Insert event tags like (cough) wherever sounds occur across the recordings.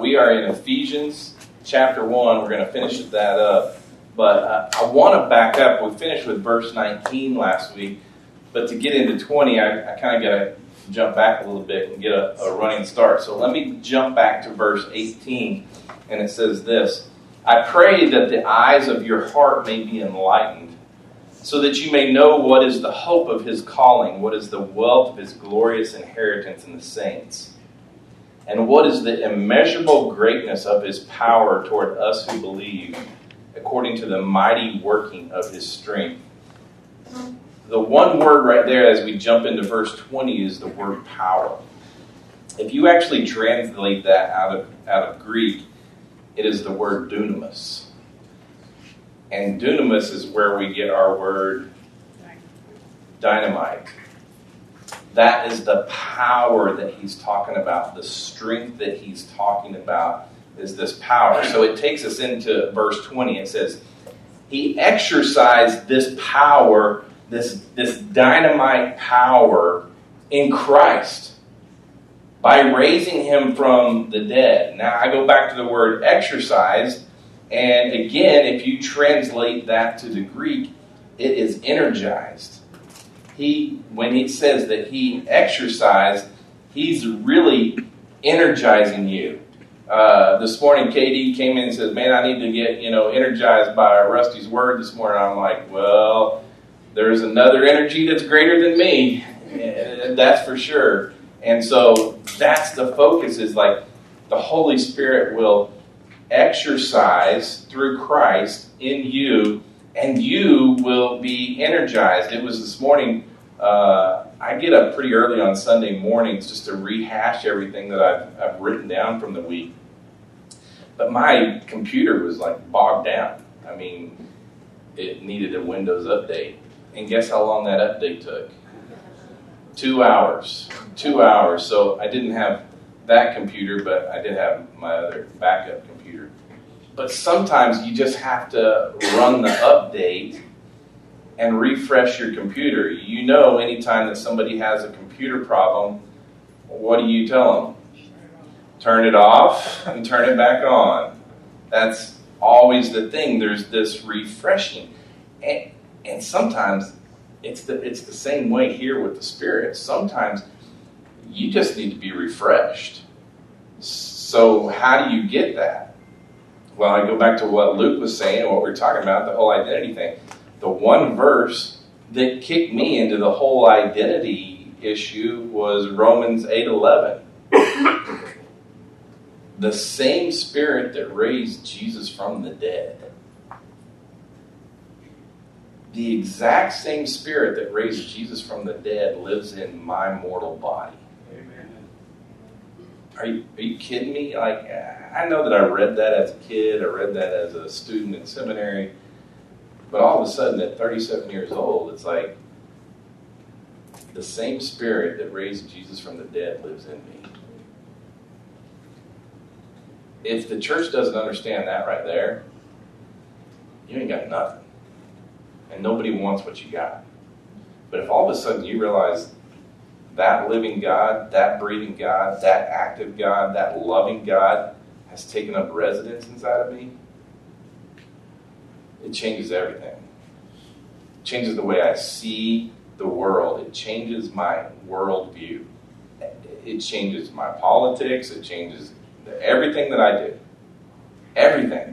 We are in Ephesians chapter 1. We're going to finish that up. But uh, I want to back up. We finished with verse 19 last week. But to get into 20, I, I kind of got to jump back a little bit and get a, a running start. So let me jump back to verse 18. And it says this I pray that the eyes of your heart may be enlightened so that you may know what is the hope of his calling, what is the wealth of his glorious inheritance in the saints, and what is the immeasurable greatness of his power toward us who believe, according to the mighty working of his strength. The one word right there as we jump into verse 20 is the word power. If you actually translate that out of, out of Greek, it is the word dunamis. And dunamis is where we get our word dynamite. That is the power that he's talking about. The strength that he's talking about is this power. So it takes us into verse 20. It says, He exercised this power, this, this dynamite power in Christ by raising him from the dead. Now I go back to the word exercise and again, if you translate that to the Greek, it is energized. He, when he says that he exercised, he's really energizing you. Uh, this morning, KD came in and says, "Man, I need to get you know energized by Rusty's word this morning." I'm like, "Well, there's another energy that's greater than me, that's for sure." And so that's the focus. Is like the Holy Spirit will exercise through Christ in you, and you will be energized. It was this morning. Uh, I get up pretty early on Sunday mornings just to rehash everything that I've, I've written down from the week. But my computer was like bogged down. I mean, it needed a Windows update. And guess how long that update took? Two hours. Two hours. So I didn't have that computer, but I did have my other backup computer but sometimes you just have to run the update and refresh your computer. You know, anytime that somebody has a computer problem, what do you tell them? Turn it off (laughs) and turn it back on. That's always the thing. There's this refreshing. And, and sometimes it's the, it's the same way here with the Spirit. Sometimes you just need to be refreshed. So, how do you get that? Well, I go back to what Luke was saying what we are talking about, the whole identity thing. The one verse that kicked me into the whole identity issue was Romans 8:11. (coughs) the same spirit that raised Jesus from the dead. The exact same spirit that raised Jesus from the dead lives in my mortal body. Are you, are you kidding me? Like, I know that I read that as a kid, I read that as a student in seminary, but all of a sudden at 37 years old, it's like the same spirit that raised Jesus from the dead lives in me. If the church doesn't understand that right there, you ain't got nothing. And nobody wants what you got. But if all of a sudden you realize that living God, that breathing God, that active God, that loving God has taken up residence inside of me, it changes everything. It changes the way I see the world. It changes my worldview. It changes my politics. It changes everything that I do. Everything.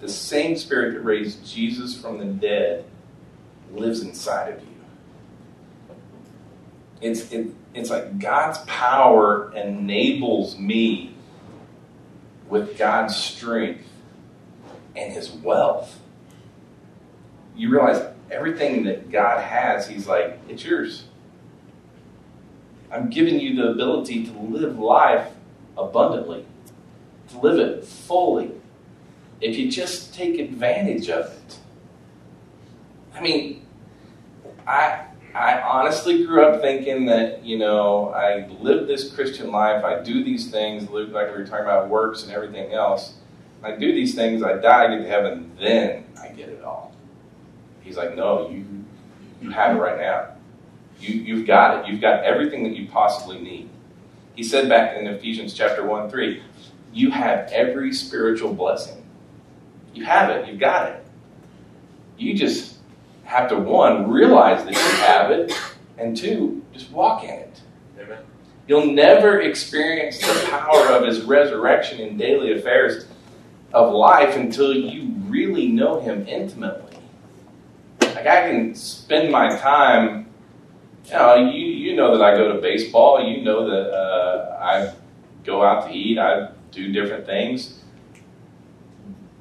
The same spirit that raised Jesus from the dead lives inside of you. It's, it, it's like God's power enables me with God's strength and His wealth. You realize everything that God has, He's like, it's yours. I'm giving you the ability to live life abundantly, to live it fully, if you just take advantage of it. I mean, I I honestly grew up thinking that, you know, I live this Christian life, I do these things, Luke, like we were talking about works and everything else. I do these things, I die, I get to heaven, then I get it all. He's like, no, you, you have it right now. You, you've got it. You've got everything that you possibly need. He said back in Ephesians chapter 1 3, you have every spiritual blessing. You have it, you've got it. You just have to, one, realize that you have it, and two, just walk in it. Amen. You'll never experience the power of his resurrection in daily affairs of life until you really know him intimately. Like I can spend my time, you know, you, you know that I go to baseball, you know that uh, I go out to eat, I do different things.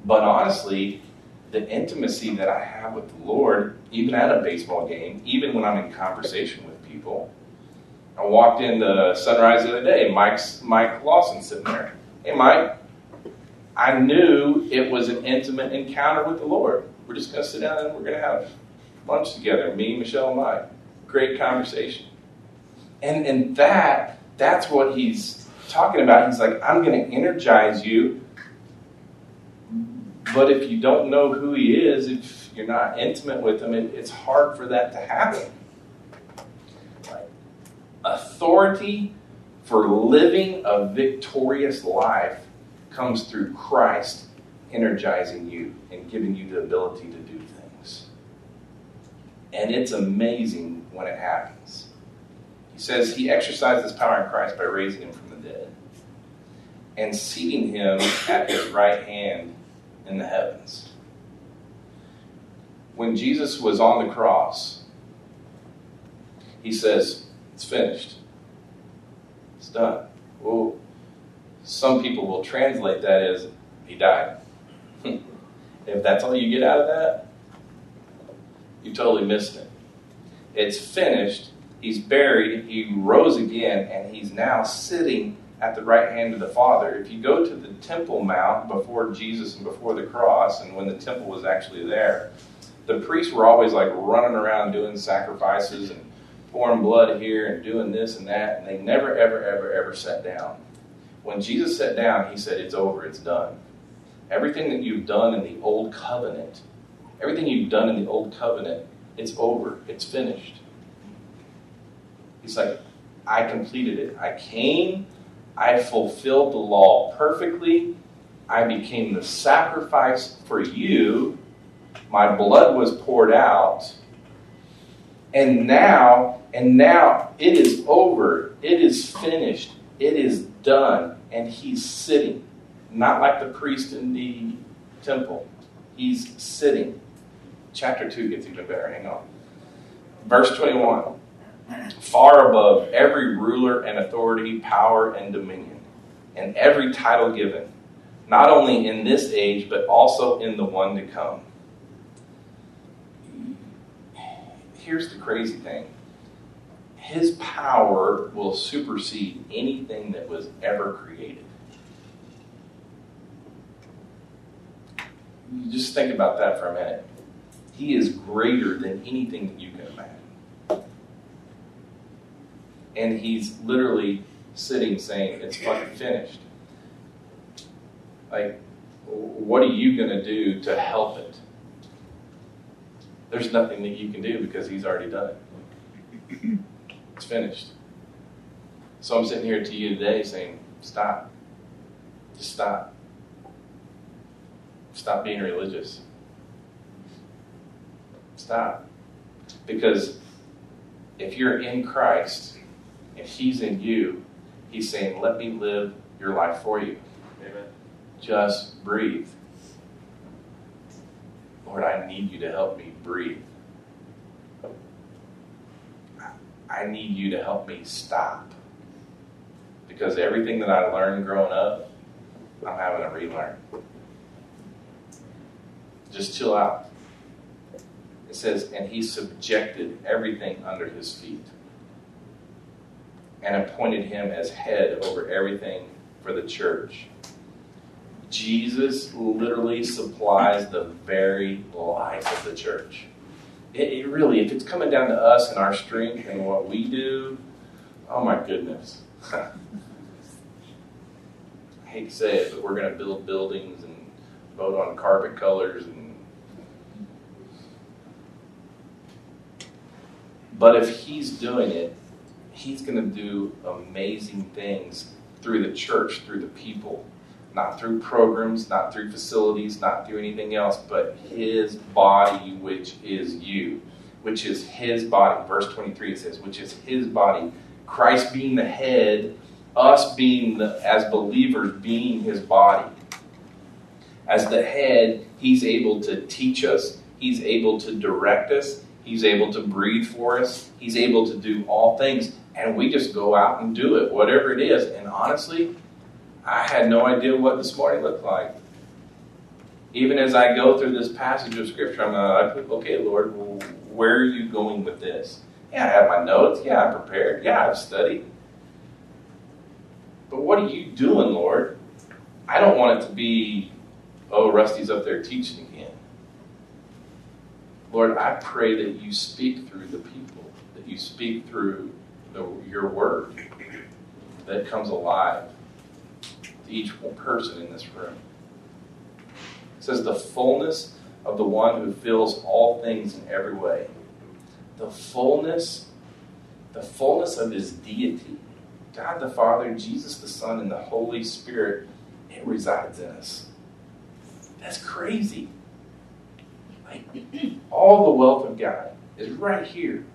But honestly, the intimacy that I have with the Lord, even at a baseball game, even when I'm in conversation with people. I walked into Sunrise the other day. Mike's Mike Lawson sitting there. Hey, Mike. I knew it was an intimate encounter with the Lord. We're just going to sit down and we're going to have lunch together. Me, Michelle, and Mike. Great conversation. And and that that's what he's talking about. He's like, I'm going to energize you but if you don't know who he is, if you're not intimate with him, it, it's hard for that to happen. Authority for living a victorious life comes through Christ energizing you and giving you the ability to do things. And it's amazing when it happens. He says he exercised his power in Christ by raising him from the dead and seating him at his right hand in the heavens. When Jesus was on the cross, he says, It's finished. It's done. Well, some people will translate that as he died. (laughs) if that's all you get out of that, you totally missed it. It's finished. He's buried. He rose again, and he's now sitting at the right hand of the Father. If you go to the Temple Mount before Jesus and before the cross, and when the temple was actually there, the priests were always like running around doing sacrifices and pouring blood here and doing this and that, and they never, ever, ever, ever sat down. When Jesus sat down, he said, It's over, it's done. Everything that you've done in the old covenant, everything you've done in the old covenant, it's over, it's finished. He's like, I completed it. I came I fulfilled the law perfectly. I became the sacrifice for you. My blood was poured out. And now, and now it is over. It is finished. It is done. And he's sitting. Not like the priest in the temple. He's sitting. Chapter 2 gets even better. Hang on. Verse 21 far above every ruler and authority, power and dominion, and every title given, not only in this age, but also in the one to come. Here's the crazy thing His power will supersede anything that was ever created. Just think about that for a minute. He is greater than anything that you can imagine and he's literally sitting saying, It's fucking finished. Like, what are you going to do to help it? There's nothing that you can do because he's already done it. It's finished. So I'm sitting here to you today saying, Stop. Just stop. Stop being religious. Stop. Because if you're in Christ, if He's in you, He's saying, Let me live your life for you. Amen. Just breathe. Lord, I need you to help me breathe. I need you to help me stop. Because everything that I learned growing up, I'm having to relearn. Just chill out. It says, and he subjected everything under his feet and appointed him as head over everything for the church. Jesus literally supplies the very life of the church. It, it, really, if it's coming down to us and our strength and what we do, oh my goodness. (laughs) I hate to say it, but we're going to build buildings and vote on carpet colors and but if he's doing it He's going to do amazing things through the church, through the people. Not through programs, not through facilities, not through anything else, but His body, which is you, which is His body. Verse 23 it says, which is His body. Christ being the head, us being the, as believers, being His body. As the head, He's able to teach us, He's able to direct us, He's able to breathe for us, He's able to do all things and we just go out and do it, whatever it is. And honestly, I had no idea what this morning looked like. Even as I go through this passage of Scripture, I'm uh, like, okay, Lord, where are you going with this? Yeah, I have my notes. Yeah, I prepared. Yeah, I've studied. But what are you doing, Lord? I don't want it to be, oh, Rusty's up there teaching again. Lord, I pray that you speak through the people, that you speak through the, your word that comes alive to each person in this room. It says, the fullness of the one who fills all things in every way. The fullness, the fullness of his deity. God the Father, Jesus the Son, and the Holy Spirit, it resides in us. That's crazy. Like, (clears throat) all the wealth of God is right here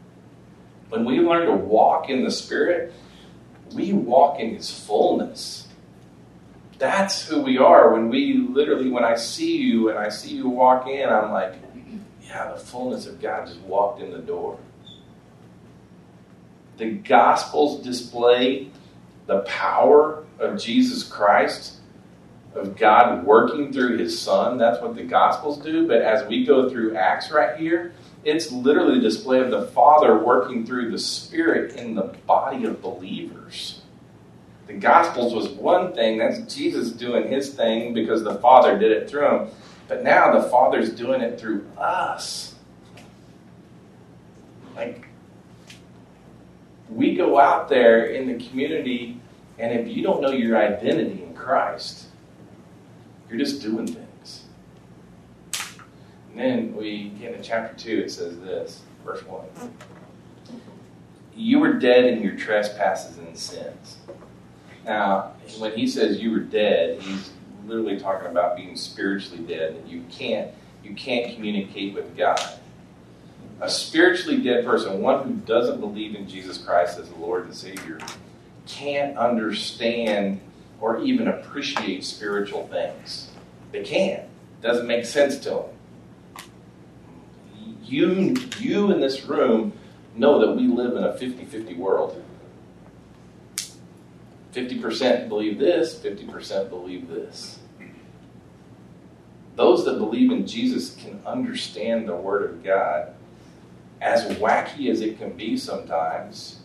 when we learn to walk in the Spirit, we walk in His fullness. That's who we are. When we literally, when I see you and I see you walk in, I'm like, yeah, the fullness of God just walked in the door. The Gospels display the power of Jesus Christ, of God working through His Son. That's what the Gospels do. But as we go through Acts right here, it's literally a display of the Father working through the Spirit in the body of believers. The Gospels was one thing, that's Jesus doing his thing because the Father did it through him. But now the Father's doing it through us. Like, we go out there in the community, and if you don't know your identity in Christ, you're just doing things. And then we get into chapter 2, it says this, verse 1. You were dead in your trespasses and sins. Now, when he says you were dead, he's literally talking about being spiritually dead, that you can't you can't communicate with God. A spiritually dead person, one who doesn't believe in Jesus Christ as the Lord and Savior, can't understand or even appreciate spiritual things. They can't. It doesn't make sense to them you, you in this room know that we live in a 50 50 world. 50% believe this, 50% believe this. Those that believe in Jesus can understand the Word of God, as wacky as it can be sometimes.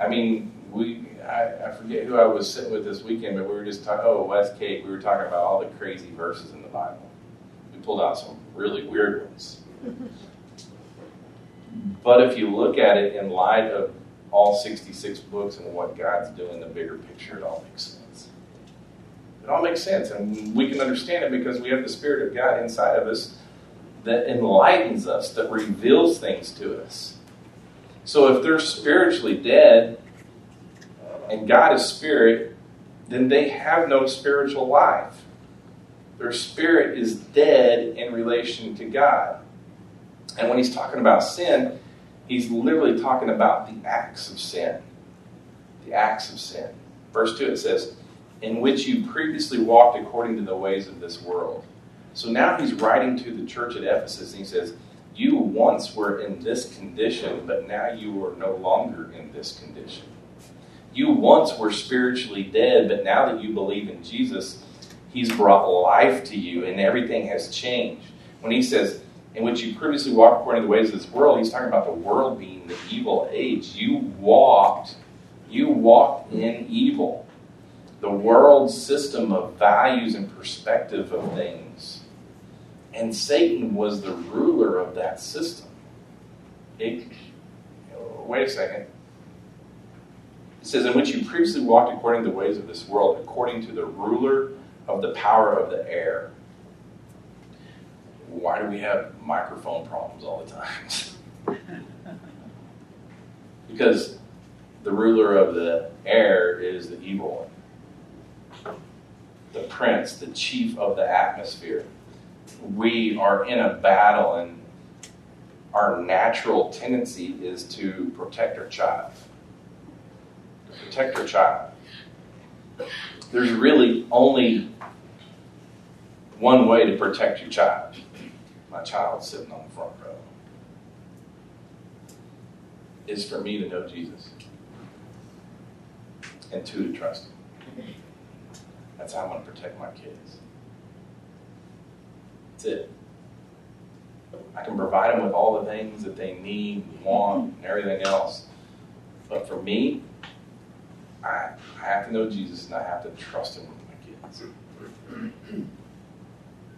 I mean, we I, I, forget who I was sitting with this weekend, but we were just talking. Oh, West Cape. We were talking about all the crazy verses in the Bible. We pulled out some really weird ones. But if you look at it in light of all 66 books and what God's doing, the bigger picture, it all makes sense. It all makes sense. And we can understand it because we have the Spirit of God inside of us that enlightens us, that reveals things to us. So if they're spiritually dead and God is spirit, then they have no spiritual life. Their spirit is dead in relation to God. And when he's talking about sin, he's literally talking about the acts of sin. The acts of sin. Verse 2 it says, In which you previously walked according to the ways of this world. So now he's writing to the church at Ephesus and he says, You once were in this condition, but now you are no longer in this condition. You once were spiritually dead, but now that you believe in Jesus, he's brought life to you and everything has changed. When he says, in which you previously walked according to the ways of this world. He's talking about the world being the evil age. You walked, you walked in evil. The world system of values and perspective of things. And Satan was the ruler of that system. It, wait a second. It says, in which you previously walked according to the ways of this world, according to the ruler of the power of the air why do we have microphone problems all the time? (laughs) because the ruler of the air is the evil one, the prince, the chief of the atmosphere. We are in a battle, and our natural tendency is to protect our child. To protect our child. There's really only one way to protect your child. My child sitting on the front row. Is for me to know Jesus and two, to trust Him. That's how I'm going to protect my kids. That's it. I can provide them with all the things that they need, want, and everything else. But for me, I, I have to know Jesus and I have to trust Him with my kids.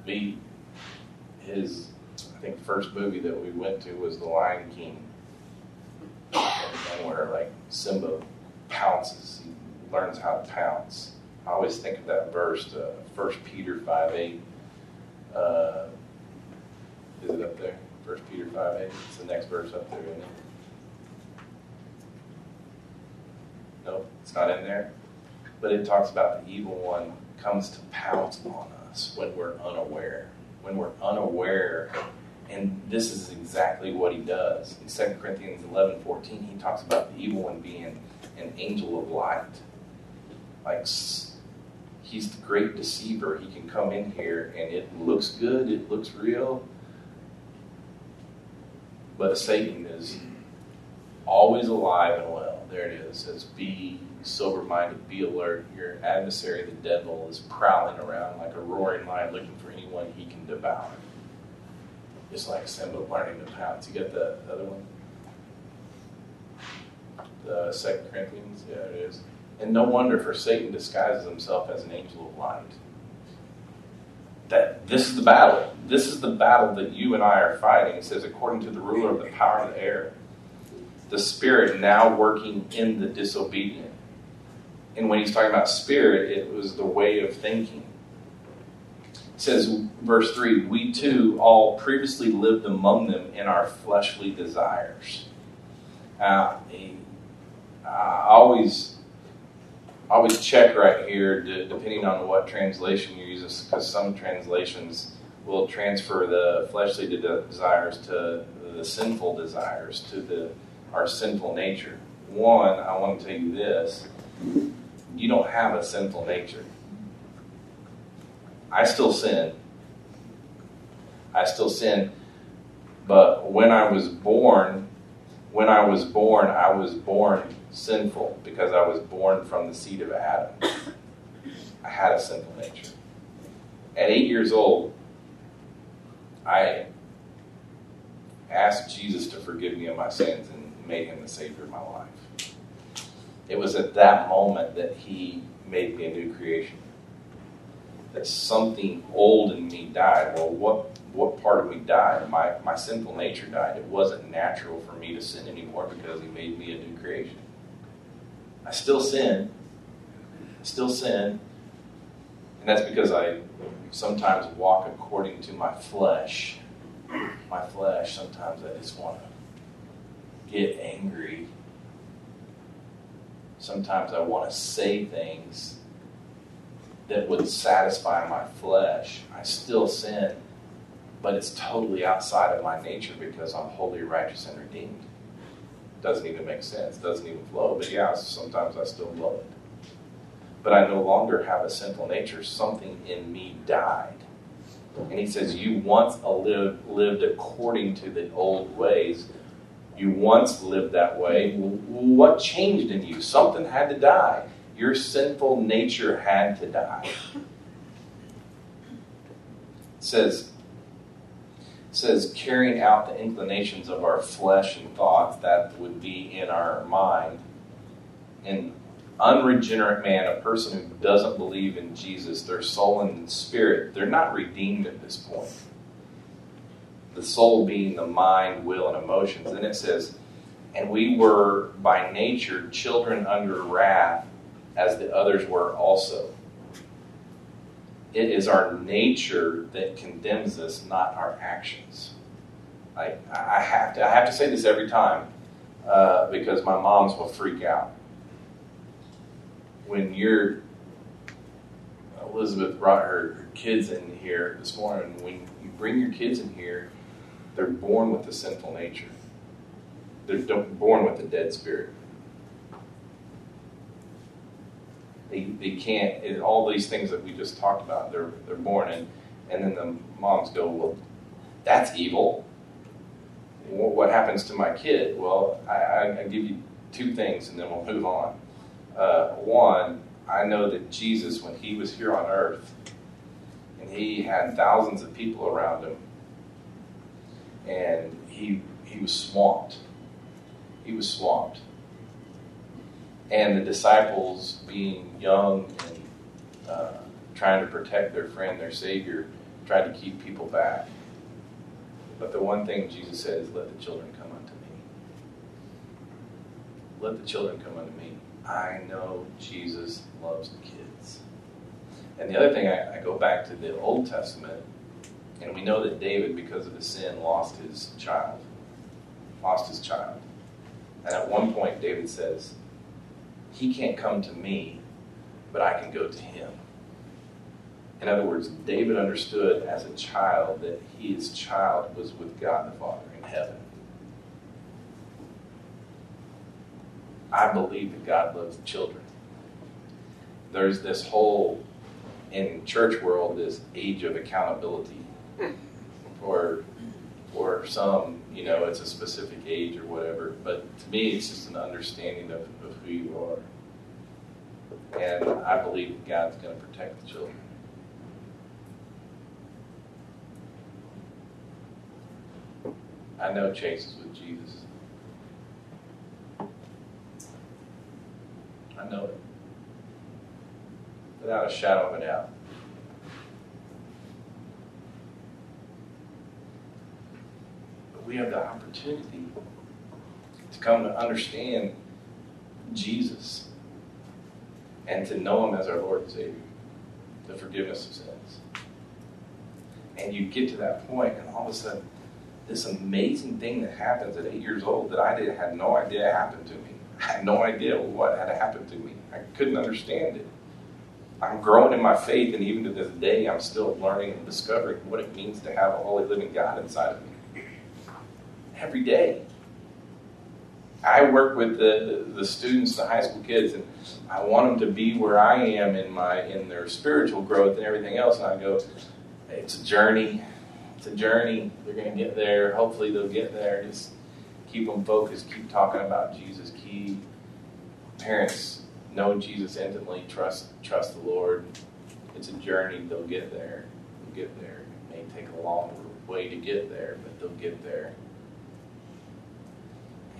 Be his, I think, first movie that we went to was The Lion King. And where like Simba pounces, he learns how to pounce. I always think of that verse, uh, 1 Peter 5 8. Uh, is it up there? 1 Peter 5 8? It's the next verse up there, isn't it? No, it's not in there. But it talks about the evil one comes to pounce on us when we're unaware. When we're unaware, and this is exactly what he does. In 2 Corinthians 11 14, he talks about the evil one being an angel of light. Like, he's the great deceiver. He can come in here and it looks good, it looks real. But Satan is always alive and well. There it is. It says, Be sober minded, be alert. Your adversary, the devil, is prowling around like a roaring lion looking for anyone he can devour. Just like Simba learning to pounce. You get the other one? The Second Corinthians? Yeah, it is. And no wonder for Satan disguises himself as an angel of light. That this is the battle. This is the battle that you and I are fighting. It says, according to the ruler of the power of the air, the spirit now working in the disobedient. And when he's talking about spirit, it was the way of thinking. It says, verse 3 We too all previously lived among them in our fleshly desires. Uh, I always always check right here, depending on what translation you use, because some translations will transfer the fleshly desires to the sinful desires, to the our sinful nature. One, I want to tell you this: you don't have a sinful nature. I still sin. I still sin, but when I was born, when I was born, I was born sinful because I was born from the seed of Adam. I had a sinful nature. At eight years old, I asked Jesus to forgive me of my sins and made him the Savior of my life. It was at that moment that he made me a new creation. That something old in me died. Well, what what part of me died? My my sinful nature died. It wasn't natural for me to sin anymore because he made me a new creation. I still sin. I still sin. And that's because I sometimes walk according to my flesh. My flesh, sometimes I just want to get angry. Sometimes I want to say things that would satisfy my flesh. I still sin, but it's totally outside of my nature because I'm holy, righteous, and redeemed doesn't even make sense, doesn't even flow. But yeah, sometimes I still blow it. But I no longer have a sinful nature. Something in me died. And he says, You once lived, lived according to the old ways. You once lived that way. What changed in you? Something had to die. Your sinful nature had to die. It says, says carrying out the inclinations of our flesh and thoughts that would be in our mind. An unregenerate man, a person who doesn't believe in Jesus, their soul and spirit, they're not redeemed at this point. The soul being the mind, will, and emotions. Then it says, and we were by nature children under wrath as the others were also it is our nature that condemns us, not our actions. I, I have to I have to say this every time. uh, because my moms will freak out. When you're Elizabeth brought her, her kids in here this morning. When you bring your kids in here, they're born with a sinful nature. They're born with a dead spirit. They, they can't, all these things that we just talked about, they're, they're born in. And then the moms go, well, that's evil. What happens to my kid? Well, I, I give you two things and then we'll move on. Uh, one, I know that Jesus, when he was here on earth, and he had thousands of people around him, and he, he was swamped. He was swamped. And the disciples, being young and uh, trying to protect their friend, their Savior, tried to keep people back. But the one thing Jesus said is, Let the children come unto me. Let the children come unto me. I know Jesus loves the kids. And the other thing, I, I, go back to the Old Testament, and we know that David, because of his sin, lost his child. Lost his child. And at one point, David says, He can't come to me, but I can go to him. In other words, David understood as a child that his child was with God the Father in heaven. I believe that God loves children. There's this whole, in church world, this age of accountability. (laughs) Or, or some, you know, it's a specific age or whatever. But to me, it's just an understanding of, of who you are. And I believe God's going to protect the children. I know Chase is with Jesus. I know it. Without a shadow of a doubt. But we have the opportunity to come to understand Jesus and to know Him as our Lord and Savior, the forgiveness of sins. And you get to that point, and all of a sudden, this amazing thing that happens at eight years old that I did, had no idea happened to me. (laughs) I had no idea what had happened to me. I couldn't understand it. I'm growing in my faith, and even to this day, I'm still learning and discovering what it means to have a holy living God inside of me. Every day. I work with the, the students, the high school kids, and I want them to be where I am in my in their spiritual growth and everything else. And I go, it's a journey. It's a journey. They're going to get there. Hopefully, they'll get there. Just keep them focused. Keep talking about Jesus. Keep parents know Jesus intimately. Trust trust the Lord. It's a journey. They'll get there. They'll get there. It may take a long way to get there, but they'll get there.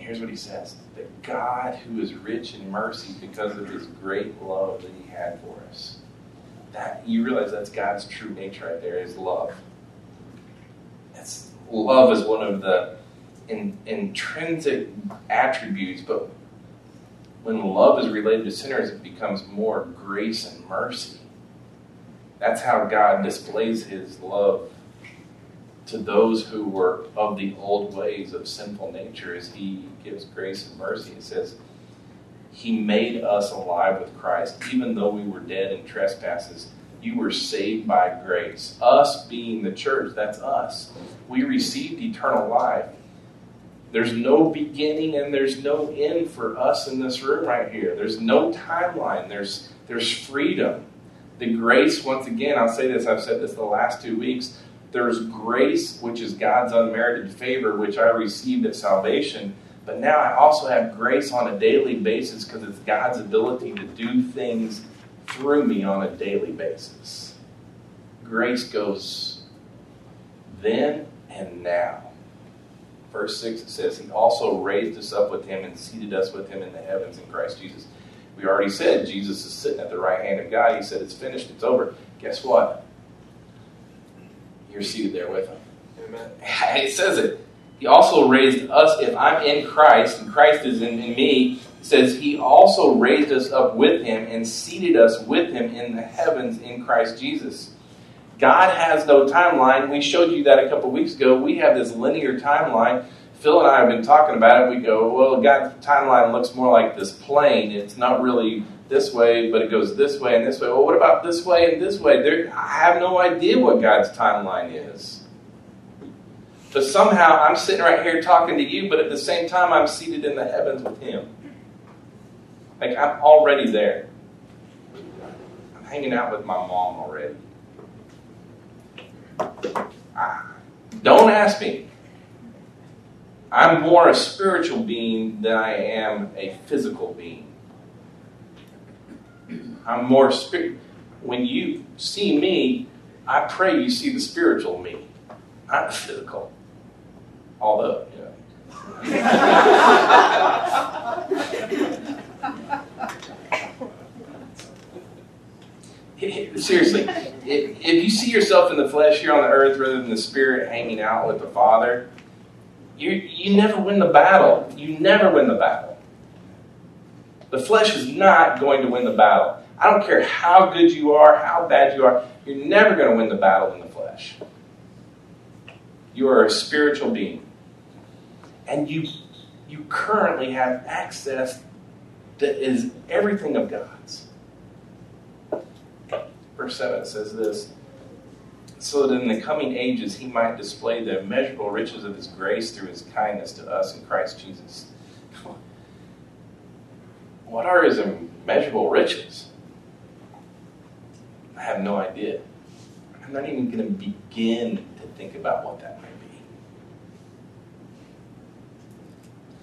And here's what he says: that God, who is rich in mercy because of His great love that He had for us. That you realize that's God's true nature right there is love. It's, love is one of the in, intrinsic attributes, but when love is related to sinners, it becomes more grace and mercy. That's how God displays his love to those who were of the old ways of sinful nature as he gives grace and mercy. It says, He made us alive with Christ, even though we were dead in trespasses. You were saved by grace. Us being the church, that's us. We received eternal life there's no beginning and there's no end for us in this room right here. There's no timeline. There's there's freedom. The grace, once again, I'll say this, I've said this the last two weeks. There's grace, which is God's unmerited favor, which I received at salvation. But now I also have grace on a daily basis because it's God's ability to do things through me on a daily basis. Grace goes then and now. Verse 6 it says, He also raised us up with Him and seated us with Him in the heavens in Christ Jesus. We already said Jesus is sitting at the right hand of God. He said, It's finished, it's over. Guess what? You're seated there with Him. Amen. (laughs) It says it. He also raised us, if I'm in Christ and Christ is in, in me, says He also raised us up with Him and seated us with Him in the heavens in Christ Jesus. God has no timeline. We showed you that a couple weeks ago. We have this linear timeline Phil and I have been talking about it. We go, well, God's timeline looks more like this plane. It's not really this way, but it goes this way and this way. Well, what about this way and this way? There, I have no idea what God's timeline is. But somehow I'm sitting right here talking to you, but at the same time I'm seated in the heavens with Him. Like I'm already there. I'm hanging out with my mom already. Ah, don't ask me. I'm more a spiritual being than I am a physical being. I'm more spirit. When you see me, I pray you see the spiritual me, not the physical. Although, you know. (laughs) Seriously, if, if you see yourself in the flesh here on the earth rather than the spirit hanging out with the Father, you, you never win the battle. You never win the battle. The flesh is not going to win the battle. I don't care how good you are, how bad you are, you're never going to win the battle in the flesh. You are a spiritual being. And you, you currently have access that is everything of God's. Verse 7 says this so that in the coming ages he might display the immeasurable riches of his grace through his kindness to us in Christ Jesus. What are his immeasurable riches? I have no idea. I'm not even going to begin to think about what that might be.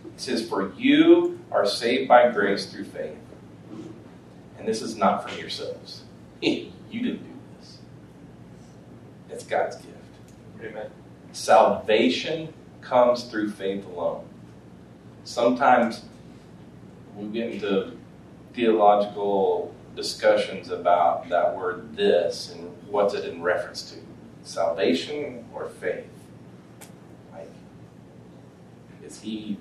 It says, For you are saved by grace through faith. And this is not from yourselves. (laughs) you didn't do. It's God's gift. Amen. Salvation comes through faith alone. Sometimes we get into theological discussions about that word this and what's it in reference to salvation or faith like is he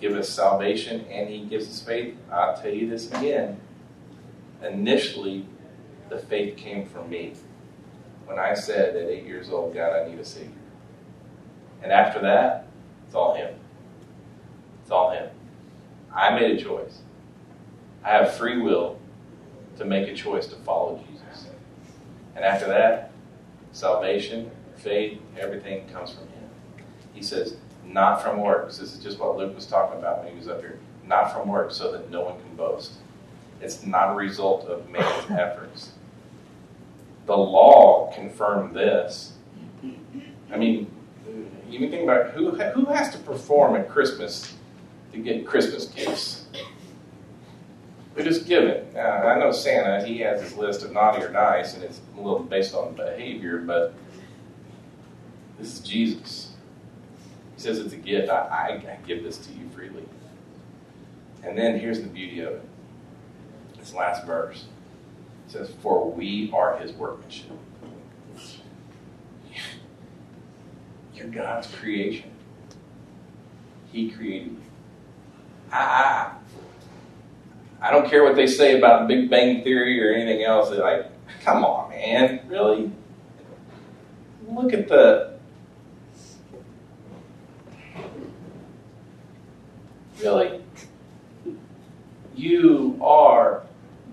give us salvation and he gives us faith i'll tell you this again initially the faith came from me when i said at eight years old god i need a savior and after that it's all him it's all him i made a choice i have free will to make a choice to follow Jesus. And after that, salvation, faith, everything comes from Him. He says, not from works. This is just what Luke was talking about when he was up here. Not from works, so that no one can boast. It's not a result of man's (laughs) efforts. The law confirmed this. I mean, you think about who, who has to perform at Christmas to get Christmas gifts? We just give it. Uh, I know Santa, he has his list of naughty or nice, and it's a little based on behavior, but this is Jesus. He says it's a gift. I, I, I give this to you freely. And then here's the beauty of it. This last verse. It says, For we are his workmanship. You're God's creation. He created you. I, I don't care what they say about the Big Bang Theory or anything else. They're like, come on, man, really? Look at the. Really? You are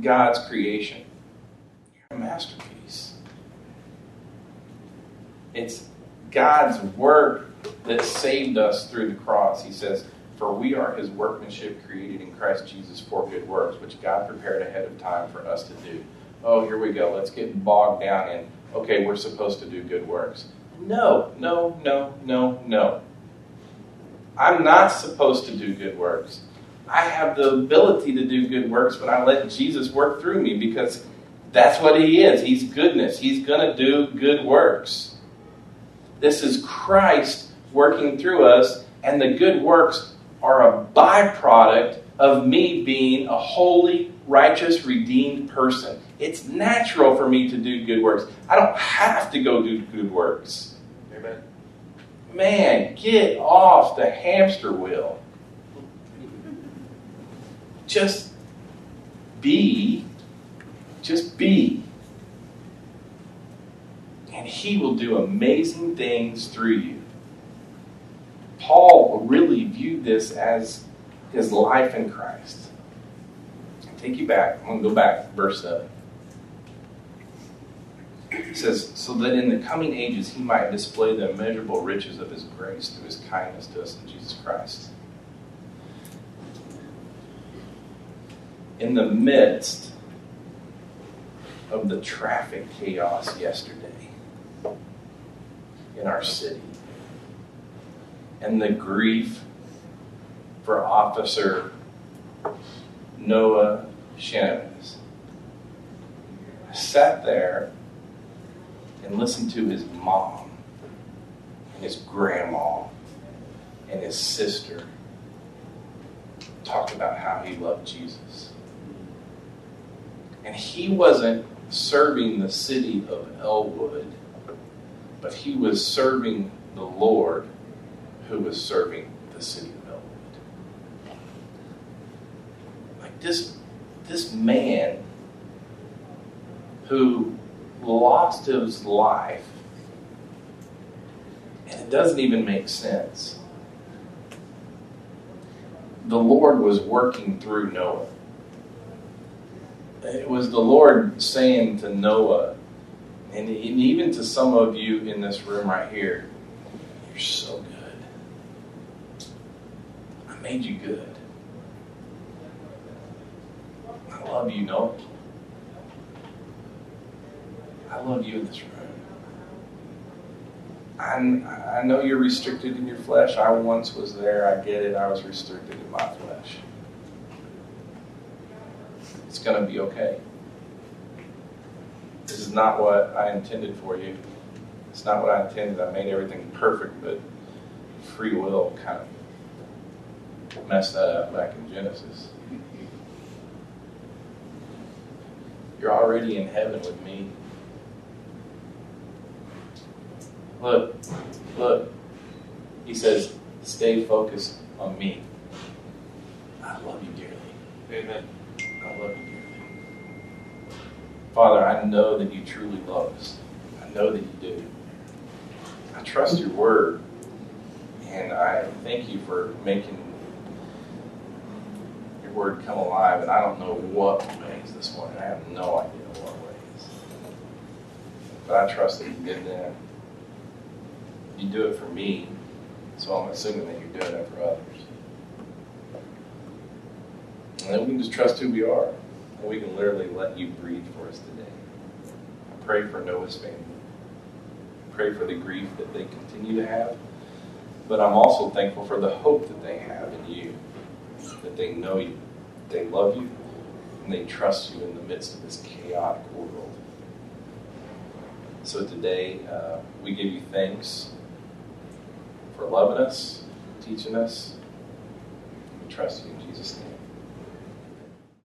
God's creation. Masterpiece. It's God's work that saved us through the cross. He says, for we are his workmanship created in Christ Jesus for good works, which God prepared ahead of time for us to do. Oh, here we go. Let's get bogged down in, okay, we're supposed to do good works. No, no, no, no, no. I'm not supposed to do good works. I have the ability to do good works, but I let Jesus work through me because that's what he is. He's goodness. He's going to do good works. This is Christ working through us, and the good works are a byproduct of me being a holy, righteous, redeemed person. It's natural for me to do good works. I don't have to go do good works. Amen. Man, get off the hamster wheel. Just be. Just be. And He will do amazing things through you. Paul really viewed this as his life in Christ. I'll take you back. I'm going to go back, to verse 7. It says, So that in the coming ages he might display the immeasurable riches of his grace through his kindness to us in Jesus Christ. In the midst of the traffic chaos yesterday in our city, and the grief for Officer Noah Shahnavaz. I sat there and listened to his mom and his grandma and his sister talk about how he loved Jesus. And he wasn't serving the city of Elwood, but he was serving the Lord who was serving the city of Elwood. Like this, this man who lost his life, and it doesn't even make sense. The Lord was working through Noah. It was the Lord saying to Noah, and even to some of you in this room right here, you're so good I made you good. I love you, Noah. I love you in this room. I, I know you're restricted in your flesh. I once was there. I get it. I was restricted in my flesh. It's going to be okay. This is not what I intended for you. It's not what I intended. I made everything perfect, but free will kind of messed that up back in Genesis. You're already in heaven with me. Look, look. He says, stay focused on me. I love you dearly. Amen. Father, I know that you truly love us. I know that you do. I trust your word. And I thank you for making your word come alive, and I don't know what ways this morning. I have no idea what ways. But I trust that you did that. You do it for me, so I'm assuming that you're doing it for others. And then we can just trust who we are, and we can literally let you breathe for us today. I pray for Noah's family. I pray for the grief that they continue to have. But I'm also thankful for the hope that they have in you, that they know you, they love you and they trust you in the midst of this chaotic world. So today, uh, we give you thanks for loving us, teaching us. We trust you in Jesus' name.